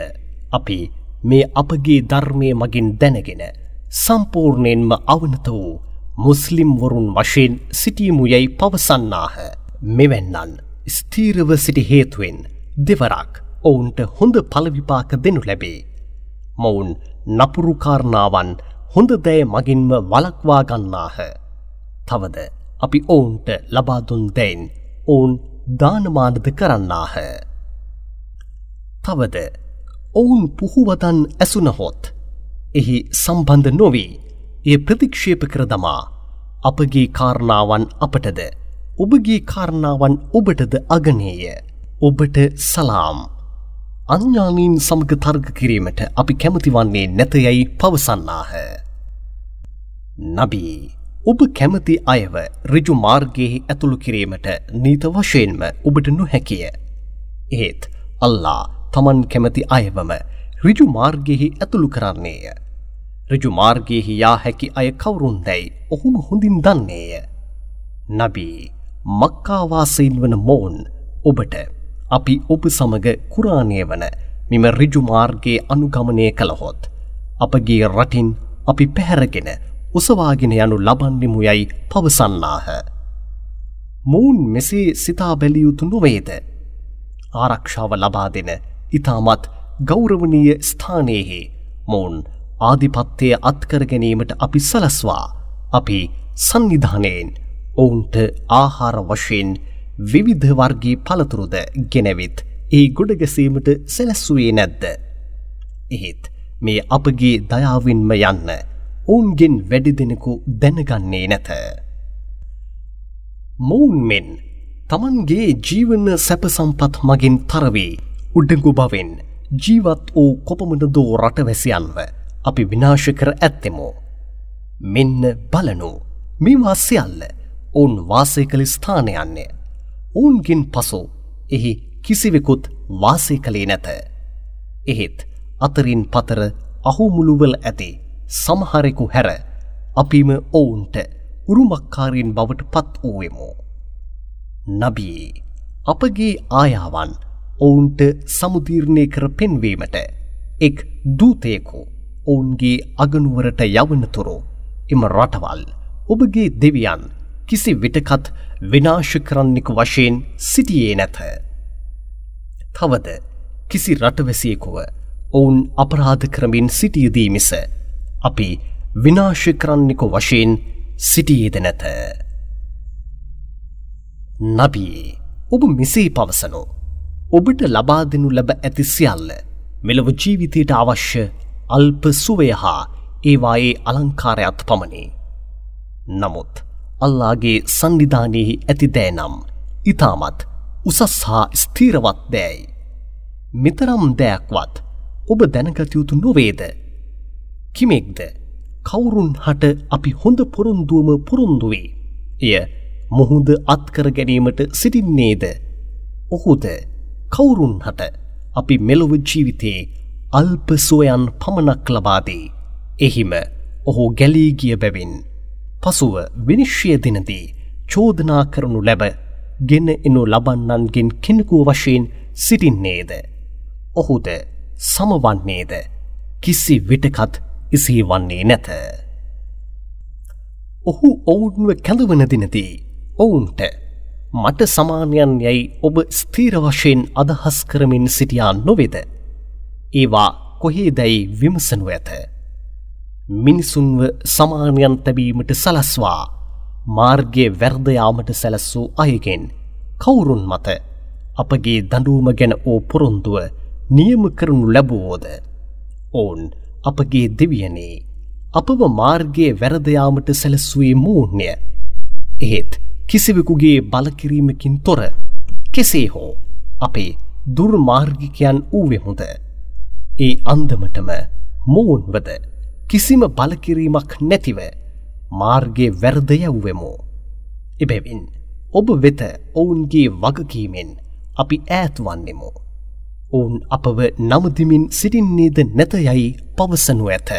අපි මේ අපගේ ධර්මය මගින් දැනගෙන සම්පූර්ණයෙන්ම අවනත වූ මුස්ලිම්වරුන් වශයෙන් සිටීමු යැයි පවසන්නාහ මෙවැන්නන් ස්තීරව සිටි හේතුවෙන් දෙවරක් ඔවුන්ට හොඳ පලවිපාක දෙනු ලැබේ. මොවුන් නපුරුකාරණාවන් හොඳ දෑ මගින්ම වලක්වා ගන්නාහ. තවද අපි ඔවුන්ට ලබාදුන් දැයින් ඔවුන් දානමානද කරන්නාහ. තවද ඔවුන් පුහුවතන් ඇසුනහොත් එහි සම්බන්ධ නොවී ඒ ප්‍රතික්ෂේප කර දමා අපගේ කාරණාවන් අපටද ඔබගේ කාරණාවන් ඔබටද අගනේය ඔබට සලාම් අඥානීන් සමග තර්ග කිරීමට අපි කැමති වන්නේ නැතයයි පවසන්නාහ. නබී ඔබ කැමති අයව රිජු මාර්ගයෙහි ඇතුළු කිරීමට නීත වශයෙන්ම ඔබට නොහැකිය. ඒත් අල්ලා තමන් කැමති අයවම රිජු මාර්ගයෙහි ඇතුළු කරන්නේය. රිජු මාර්ගයෙහි යා හැකි අය කවුරුන් දැයි ඔහුම හොඳින් දන්නේය. නබී මක්කාවාසයින් වන මෝන් ඔබට අපි ඔබ සමග කුරාණය වන මෙම රිජු මාර්ගයේ අනුගමනය කළහොත්. අපගේ රටින් අපි පැහැරගෙන උසවාගෙන යනු ලබන්නෙමු යයි පවසන්නාහ. මූන් මෙසේ සිතා බැලියයුතු නොවේද. ආරක්ෂාව ලබා දෙන ඉතාමත් ගෞරවනීය ස්ථානයෙහි මොවුන් ආධිපත්තය අත්කර ගැනීමට අපි සලස්වා අපි සංවිධානයෙන් ඔවුන්ට ආහාර වශයෙන් විවිධ වර්ගී පළතුරුද ගෙනවිත් ඒ ගොඩගැසීමට සැලැස්සුවේ නැද්ද. එහෙත් මේ අපගේ දයාවින්ම යන්න ඔවුන්ගෙන් වැඩි දෙනෙකු දැනගන්නේ නැත. මොවුන් මෙන් තමන්ගේ ජීවන සැපසම්පත් මගින් තරවේ උඩගු බවෙන් ජීවත් වූ කොපමණ දෝ රටවැසියන්ව අපි විනාශ කර ඇත්තෙමු. මෙන්න බලනු මේවා සියල්ල ඔවුන් වාසය කළ ස්ථානයන්නේ. ඔවුන්ගෙන් පසු එහි කිසිවෙකුත් වාසය කළේ නැත. එහෙත් අතරින් පතර අහුමුළුවල ඇති සමහරෙකු හැර අපිම ඔවුන්ට උරුමක්කාරීන් බවට පත් වූවෙමු. නබී අපගේ ආයාවන් ඔවුන්ට සමුදීර්ණය කර පෙන්වීමට එක් දූතයකු ඔවුන්ගේ අගනුවරට යවනතුරු එම රටවල් ඔබගේ දෙවියන් කිසි විටකත් විනාශ කරන්නෙකු වශයෙන් සිටියේ නැත. තවද කිසි රටවැසියෙකුව ඔවුන් අපරාධ කරමින් සිටියදී මිස අපි විනාශ කරන්නෙකු වශයෙන් සිටියේද නැත. නබී ඔබ මෙසේ පවසනෝ ඔබට ලබා දෙනු ලැබ ඇති සියල්ල මෙලොව ජීවිතයට අවශ්‍ය අල්ප සුවය හා ඒවායේ අලංකාරයත් පමණි. නමුත් අල්ලාගේ සන්නිධානයෙහි ඇති දෑනම් ඉතාමත් උසස් හා ස්තීරවත් දෑයි. මෙතරම් දෑක්වත් ඔබ දැනගතයුතු නොවේද. කිමෙක්ද කවුරුන් හට අපි හොඳ පොරුන්දුවම පුරුන්දුවේ. එය මුහුද අත්කර ගැනීමට සිටින්නේද. ඔහුද කවුරුන් හට අපි මෙලොව ජීවිතයේ අල්ප සුවයන් පමණක් ලබාදී. එහිම ඔහු ගැලී ගිය බැවින්. පසුව විනිශ්්‍යය දිනදී චෝදනා කරනු ලැබ ගෙන එනු ලබන්නන්ගෙන් කෙනෙකු වශයෙන් සිටින්නේද. ඔහුද සමවන්නේද කිසි විටකත් එසේ වන්නේ නැත. ඔහු ඔවුන්ව කැඳවන දිනදී ඔවුන්ට මට සමානයන් යැයි ඔබ ස්තීර වශයෙන් අදහස් කරමින් සිටියා නොවෙද. ඒවා කොහේ දැයි විමසනු ඇත. මිනිසුන්ව සමානයන් තැබීමට සලස්වා මාර්ගය වැර්දයාමට සැලස්සූ අයගෙන් කවුරුන් මත අපගේ දඩුවම ගැන ඕ පොරොන්දුව නියම කරනු ලැබුවෝද. ඔවුන් අපගේ දෙවියනේ අපව මාර්ගයේ වැරදයාමට සැලස්වේ මූුණ්‍ය. එහෙත් කිසිවෙකුගේ බලකිරීමකින් තොර කෙසේ හෝ අපේ දුර්මාර්ගිකයන් වූවෙමුද. ඒ අන්දමටම මෝන්වද කිසිම බලකිරීමක් නැතිව මාර්ගයේ වැරද යව්වෙමෝ. එබැවින් ඔබ වෙත ඔවුන්ගේ වගකීමෙන් අපි ඈත්වන්නෙමෝ. ඔවුන් අපව නමදිමින් සිටින්නේද නැතයයි පවසනු ඇත.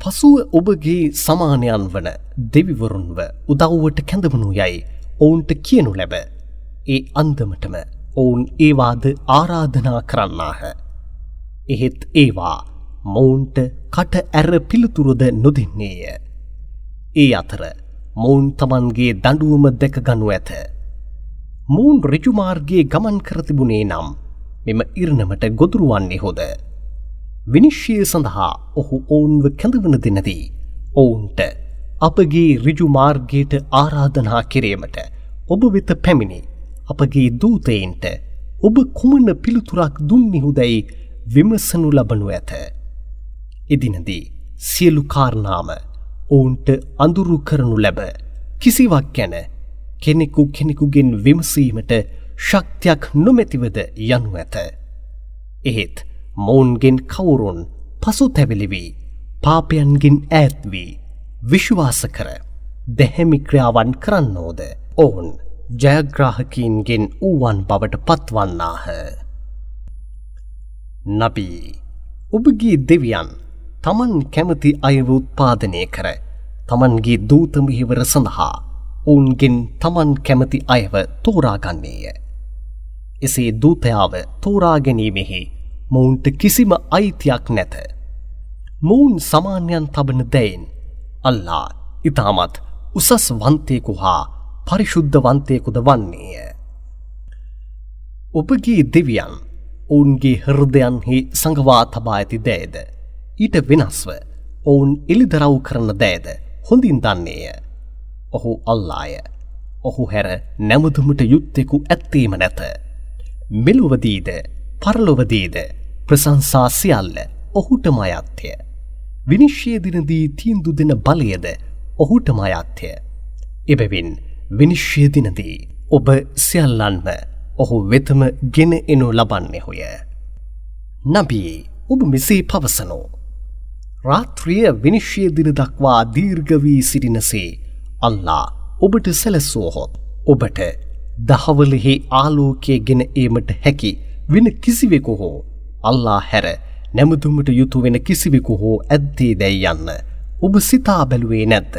පසුව ඔබගේ සමානයන් වන දෙවිවරුන්ව උදව්වට කැඳවනු යයි ඔවුන්ට කියනු ලැබ. ඒ අන්දමටම ඔවුන් ඒවාද ආරාධනා කරන්නාහ. එහෙත් ඒවා මොවුන්ට කට ඇර පිළිතුරුද නොදින්නේය. ඒ අතර මොවුන් තමන්ගේ දඩුවම දැක ගනු ඇත. මූන් රිජුමාර්ගයේ ගමන් කරතිබුණේ නම් මෙම ඉරණමට ගොදුරුවන්නේ හොද. විනිශ්්‍යය සඳහා ඔහු ඔවුන්ව කැඳවන දෙනදී. ඔවුන්ට අපගේ රිජුමාර්ගයට ආරාධනා කිරීමට ඔබ වෙත පැමිණි අපගේ දූතයින්ට ඔබ කුමන පිළිතුරක් දුන්නිහුදැයි විමසනු ලබනු ඇත. එදිනදී සියලු කාරණාම ඔවුන්ට අඳුරු කරනු ලැබ කිසිවක් ගැන කෙනෙකු කෙනෙකුගෙන් විමසීමට ශක්තියක් නොමැතිවද යනු ඇත. එහෙත් මොවුන්ගෙන් කවුරුන් පසු තැවිලිවී පාපයන්ගින් ඈත්වී විශ්වාස කර දැහැමි ක්‍රියාවන් කරන්නෝද ඔවුන් ජයග්‍රාහකීන්ගෙන් වූවන් බවට පත්වන්නාහ. නබී ඔබගේ දෙවියන් තමන් කැමති අයව උත්පාදනය කර තමන්ගේ දූතමිහිවර සඳහා ඔවුන්ගෙන් තමන් කැමති අයව තෝරාගන්නේය. එසේ දූතයාව තෝරාගැනීමෙහි මොවුන්ට කිසිම අයිතියක් නැත. මොවුන් සමාන්‍යයන් තබන දැයින් අල්ලා ඉතාමත් උසස් වන්තයකු හා පරිශුද්ධ වන්තයකුද වන්නේය. ඔබගේ දෙවියන් ඔවුන්ගේ හෘදයන්හි සඟවා තබා ඇති දෑද ඊට වෙනස්ව ඔවුන් එළිදරව් කරන දෑද හොඳින් දන්නේය. ඔහු අල්ලාය. ඔහු හැර නැමදුමට යුත්තෙකු ඇත්තේම නැත. මෙලොවදීද පරලොවදීද ප්‍රසංසා සියල්ල ඔහුටම අයත්ය. විනිශ්්‍යයදිනදී තීන්දු දෙන බලයද ඔහුටම අයත්ය. එබැවින් විනිශ්්‍යයදිනදී ඔබ සියල්ලන්ම ඔහු වෙතම ගෙන එනු ලබන්නෙහොය. නබී ඔබ මෙසේ පවසනෝ. රාත්‍රිය විනිශ්්‍යයදින දක්වා දීර්ගවී සිටිනසේ අල්ලා ඔබට සැලස්සෝහොත් ඔබට දහවලෙහි ආලෝකය ගෙන ඒමට හැකි වෙන කිසිවෙකු හෝ අල්ලා හැර නැමතුමට යුතු වෙන කිසිවෙකු හෝ ඇත්තේ දැයි යන්න ඔබ සිතා බැලුවේ නැත්ත.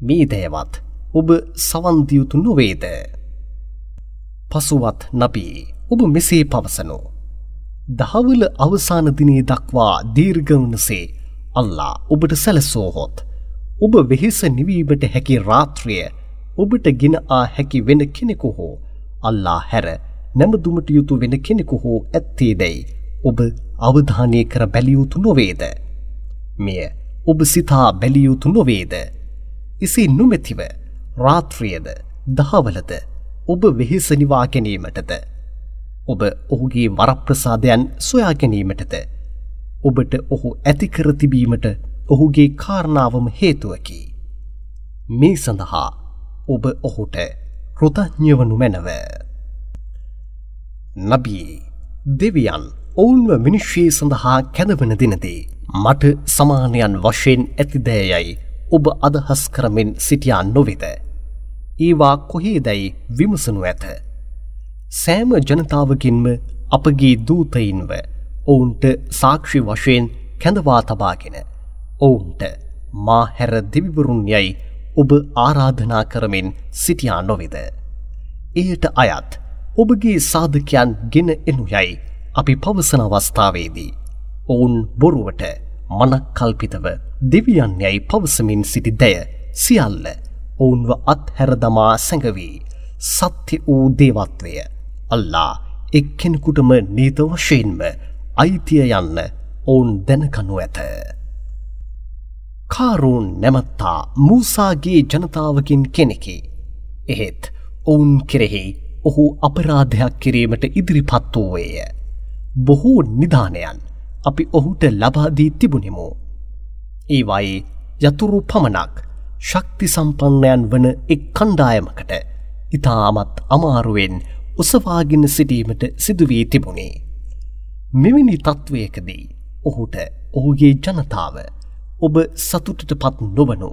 මේ දෑවත් ඔබ සවන්දියුතු නොවේද. පසුවත් නබී ඔබ මෙසේ පවසනු. දහවල අවසානදිනේ දක්වා දීර්ගවනසේ අල්ලා ඔබට සැලසෝහොත්. ඔබ වෙහෙස නිවීමට හැකි රාත්‍රිය ඔබට ගෙන ආ හැකි වෙන කෙනෙකු හෝ අල්ලා හැර නැමදුමට යුතු වෙන කෙනෙකු හෝ ඇත්තේ දැයි ඔබ අවධානය කර බැලියයුතු නොවේද. මෙය ඔබ සිතා බැලියයුතු නොවේද. එසේ නොමැතිව රාත්‍රියද දහවලද ඔබ වෙහෙසනිවා ගැනීමටද. ඔබ ඔහුගේ වරප්‍රසාදයන් සොයා ගැනීමටද. ඔබට ඔහු ඇතිකර තිබීමට ඔහුගේ කාරණාවම හේතුවකි. මේ සඳහා ඔබ ඔහුට කෘතඥවනු මැනව. නබී දෙවියන් ඔවුන්ව මිනිශ්්‍යය සඳහා කැදවන දිනදී මට සමානයන් වශයෙන් ඇතිදෑයයි ඔබ අදහස් කරමින් සිටියාන් නොවෙත. ඒවා කොහේදැයි විමසනු ඇත. සෑම ජනතාවකින්ම අපගේ දූතයින්ව ඔවුන්ට සාක්ෂි වශයෙන් කැඳවා තබාගෙන ඔවුන්ට මා හැර දෙවිවරුන් යයි ඔබ ආරාධනා කරමින් සිටියා නොවෙද. එයට අයත් ඔබගේ සාධකයන් ගෙන එනු යයි අපි පවසන අවස්ථාවේදී. ඔවුන් බොරුවට මනක්කල්පිතව දෙවියන් යැයි පවසමින් සිටි දැය සියල්ල ඔවුන්ව අත්හැරදමා සැඟවී සත්‍ය වූ දේවත්වය අල්ලා එක්කෙනෙකුටම නීත වශයෙන්ම අයිතිය යන්න ඔවුන් දැනකනු ඇත. කාරුන් නැමත්තා මූසාගේ ජනතාවකින් කෙනෙකි. එහෙත් ඔවුන් කෙරෙහි ඔහු අපරාධයක් කිරීමට ඉදිරිපත් වූවේය. බොහෝ නිධානයන් අපි ඔහුට ලබාදී තිබුණෙමු. ඒවයි යතුරු පමණක් ශක්ති සම්පන්නයන් වන එක් කණ්ඩායමකට ඉතාමත් අමාරුවෙන් උසවාගෙන සිටීමට සිදුවී තිබුණේ. මෙවැනි තත්ත්වයකදී ඔහුට ඔහුගේ ජනතාව ඔබ සතුටට පත් නොවනු.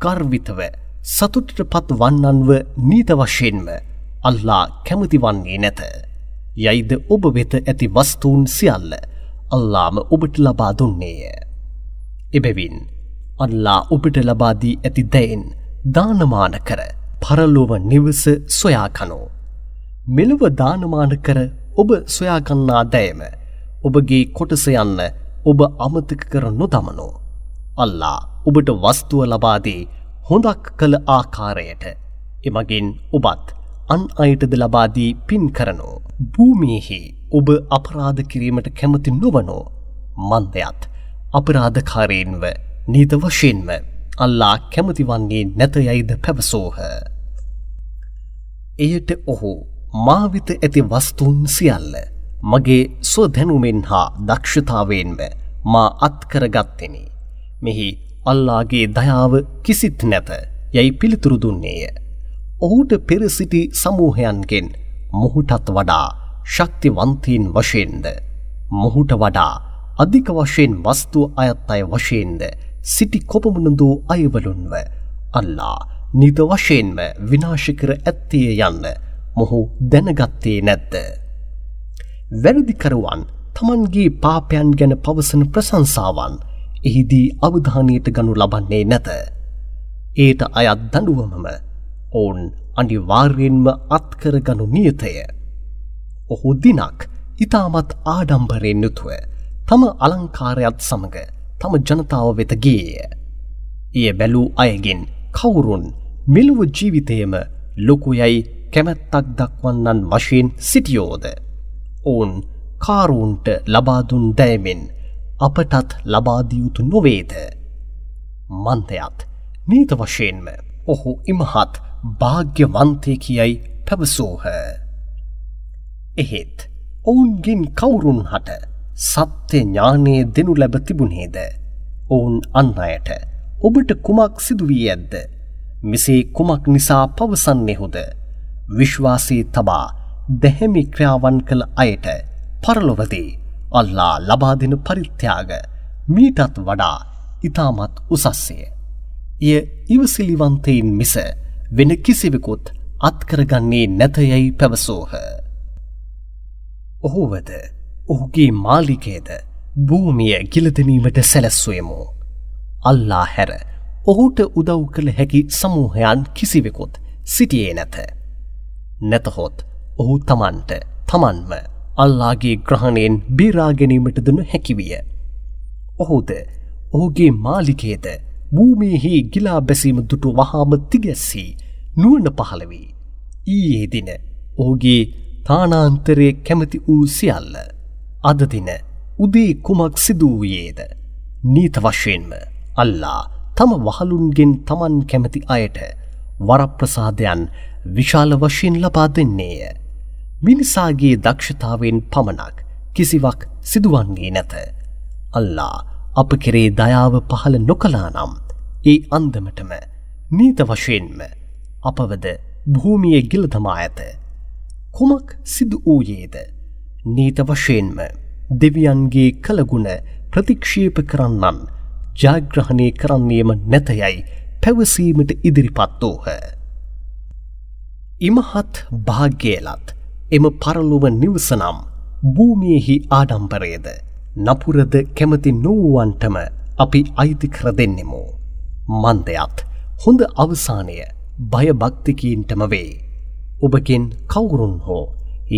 කර්විතව සතුටට පත් වන්නන්ව නීත වශයෙන්ම අල්ලා කැමති වන්නේ නැත. යයිද ඔබ වෙත ඇති වස්තුූන් සියල්ල අල්ලාම ඔබට ලබා දුන්නේය. එබැවින් අල්ලා ඔබට ලබාදී ඇති දැයින් දානමාන කර පරලොව නිවස සොයාකනෝ. මෙලොව දානමාන කර ඔබ සොයාගන්නා දෑම ඔබගේ කොටස යන්න ඔබ අමතක කර නොදමනෝ. අල්ලා ඔබට වස්තුව ලබාදී හොඳක් කළ ආකාරයට එමගින් ඔබත් අන් අයටද ලබාදී පින් කරනෝ. භූමියෙහි ඔබ අපරාධ කිරීමට කැමති නොවනෝ මන්දයත් අපරාධකාරයෙන්ව නීත වශයෙන්ම අල්ලා කැමති වන්නේ නැතයයිද පැවසෝහ. එයට ඔහු මාවිත ඇති වස්තුන් සියල්ල මගේ ස්වදැනුමෙන් හා දක්ෂතාවෙන්ම මා අත්කරගත්තෙනි. මෙහි අල්ලාගේ දයාව කිසිත් නැත යැයි පිළිතුරු දුන්නේය. ඔහුට පෙරසිටි සමූහයන්ගෙන් මොහුටත් වඩා ශක්තිවන්තීන් වශයෙන්ද මොහුට වඩා අධික වශයෙන් වස්තු අයත් අය වශයෙන්ද සිටි කොපමණදූ අයවලුන්ව අල්ලා නිත වශයෙන්ම විනාශකර ඇත්තේ යන්න මොහු දැනගත්තේ නැද්ද. වැරදිකරුවන් තමන්ගේ පාපයන් ගැන පවසන ප්‍රසංසාවන් එහිදී අවධානයට ගනු ලබන්නේ නැත. ඒට අයත් දඩුවමම ඔවුන් අනිවාර්යෙන්ම අත්කරගනු නියතය. ඔහු දිනක් ඉතාමත් ආඩම්බරයෙන් යුතුව තම අලංකාරයත් සමඟ තම ජනතාව වෙතගේය. එය බැලූ අයගෙන් කවුරුන් මෙලුව ජීවිතයම ලොකුයයි කැමැත්තක් දක්වන්නන් වශයෙන් සිටියෝද. ඔවුන් කාරූන්ට ලබාදුන් දෑමෙන් අපටත් ලබාදියුතු නොවේද. මන්තයත් නීත වශයෙන්ම ඔහු ඉමහත් භාග්‍යවන්තය කියයි පැවසූහ. එහෙත් ඔවුන්ගින් කවුරුන් හට සත්‍ය ඥානයේ දෙනු ලැබ තිබුණේද. ඔවුන් අන්න අයට ඔබට කුමක් සිදුවී ඇද්ද. මෙසේ කුමක් නිසා පවසන්නෙහුද. විශ්වාසී තබා දැහැමි ක්‍රියාවන් කළ අයට පරලොවදී අල්ලා ලබාදෙන පරිත්‍යාග මීටත් වඩා ඉතාමත් උසස්සේ. එය ඉවසිලිවන්තයින් මිස වෙන කිසිවෙකුත් අත්කරගන්නේ නැතයැයි පැවසෝහ. ඔහුවද ඔහුගේ මාලිකේද භූමිය ගිලදනීමට සැලැස්වයමු. අල්ලා හැර ඔහුට උදව් කළ හැකි සමූහයන් කිසිවෙකුත් සිටියේ නැත. නැතහොත් ඔහු තමන්ට තමන්ම අල්ලාගේ ග්‍රහණයෙන් බේරාගැනීමට දන හැකිවිය. ඔහුද ඔහුගේ මාලිකේද භූමියෙහි ගිලා බැසීම දුටු වහාම තිගැස්සී නුවන පහළවී. ඊයේ දින ඔහුගේ තානාන්තරය කැමති වූ සියල්ල. අදදින උදේ කුමක් සිදුවූයේද. නීත වශයෙන්ම අල්ලා තම වහලුන්ගෙන් තමන් කැමති අයට වරප්‍රසාදයන් විශාල වශයෙන් ලබා දෙන්නේය. මිනිසාගේ දක්ෂතාවෙන් පමණක් කිසිවක් සිදුවන්නේ නැත. අල්ලා අප කෙරේ දයාව පහළ නොකලා නම් ඒ අන්දමටම නීත වශයෙන්ම අපවද භූමිය ගිලදමා ඇත. කුමක් සිදු වූයේද නීත වශයෙන්ම දෙවියන්ගේ කළගුණ ප්‍රතික්ෂේප කරන්නන් ජාග්‍රහණය කරන්නේම නැතයයි පැවසීමට ඉදිරිපත් වූහ. ඉමහත් භාග්‍යයලත් එම පරලොව නිවසනම් භූමියෙහි ආඩම්පරයද නපුරද කැමති නොවුවන්ටම අපි අයිති කර දෙන්නෙමු. මන්දයත් හොඳ අවසානය භයභක්තිකීන්ටම වේ. ඔබගෙන් කවුරුන් හෝ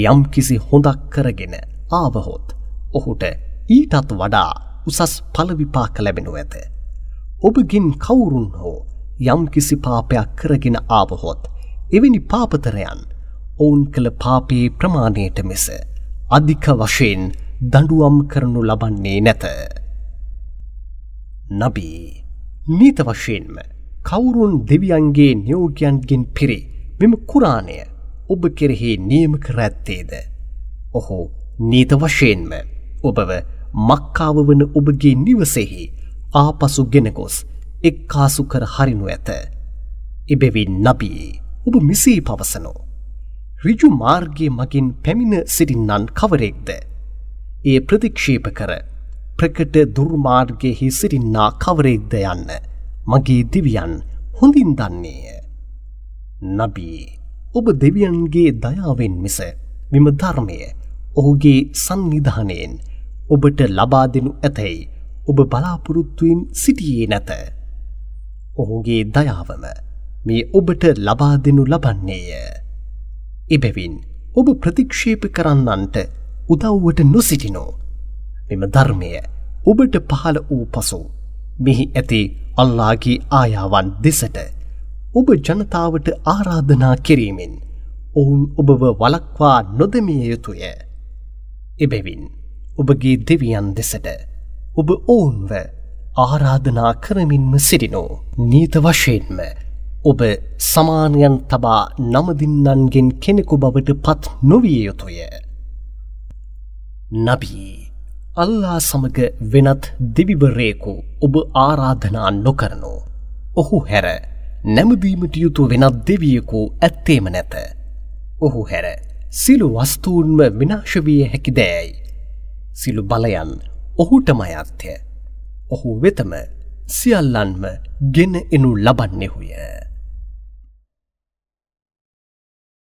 යම් කිසි හොඳක් කරගෙන ආවහොත් ඔහුට ඊටත් වඩා උසස් පලවිපාක ලැබෙනු ඇත. ඔබගින් කවුරුන් හෝ යම් කිසි පාපයක් කරගෙන ආවහොත් එවැනි පාපතරයන් ඔවුන් කළ පාපයේ ප්‍රමාණයට මෙස අධික වශයෙන් දඩුවම් කරනු ලබන්නේ නැත. නබී නීත වශයෙන්ම කවුරුන් දෙවියන්ගේ නියෝගයන්ගෙන් පිරි මෙම කුරාණය ඔබ කෙරෙහි නියම කර ඇත්තේද. ඔහු නීත වශයෙන්ම ඔබව මක්කාව වන ඔබගේ නිවසෙහි ආපසු ගෙනගොස් එක්කාසු කර හරිනු ඇත. එබෙවින් නබී ඔබ මිසී පවසනෝ. රිජු මාර්ගය මගින් පැමිණ සිටින්නන් කවරෙක්ද. ඒ ප්‍රතික්ෂේප කර ප්‍රකට දුර්මාර්ගයෙහි සිටින්නා කවරෙක්ද යන්න මගේ දිවියන් හොඳින් දන්නේය. නබී ඔබ දෙවියන්ගේ දයාවෙන් මිස විම ධර්මය ඔහුගේ සංනිධානයෙන් ඔබට ලබා දෙනු ඇතැයි ඔබ බලාපොරොත්තුවෙන් සිටියේ නැත. ඔහුගේ දයාවම මේ ඔබට ලබා දෙනු ලබන්නේය. එබැවින් ඔබ ප්‍රතික්ෂේප කරන්නන්ට උදව්වට නොසිටිනෝ. මෙම ධර්මය ඔබට පහළ වූ පසු මෙහි ඇති අල්ලාගේ ආයාවන් දෙසට ඔබ ජනතාවට ආරාධනා කිරීමෙන් ඔවුන් ඔබව වලක්වා නොදමිය යුතුය. එබැවින් ඔබගේ දෙවියන් දෙසට ඔබ ඔවුන්ව ආරාධනා කරමින්ම සිටිනෝ නීත වශයෙන්ම ඔබ සමානයන් තබා නමදින්නන්ගෙන් කෙනෙකු බවට පත් නොවිය යුතුය. නබී අල්ලා සමග වෙනත් දෙවිවරේකු ඔබ ආරාධනා නොකරනු. ඔහු හැර නැමදීමට යුතු වෙනත් දෙවියකු ඇත්තේම නැත. ඔහු හැර සිලු වස්තූන්ම විනාශවිය හැකි දෑයි. සිලු බලයන් ඔහුටම අයත්ය. ඔහු වෙතම සියල්ලන්ම ගෙන එනු ලබන්නෙහුය.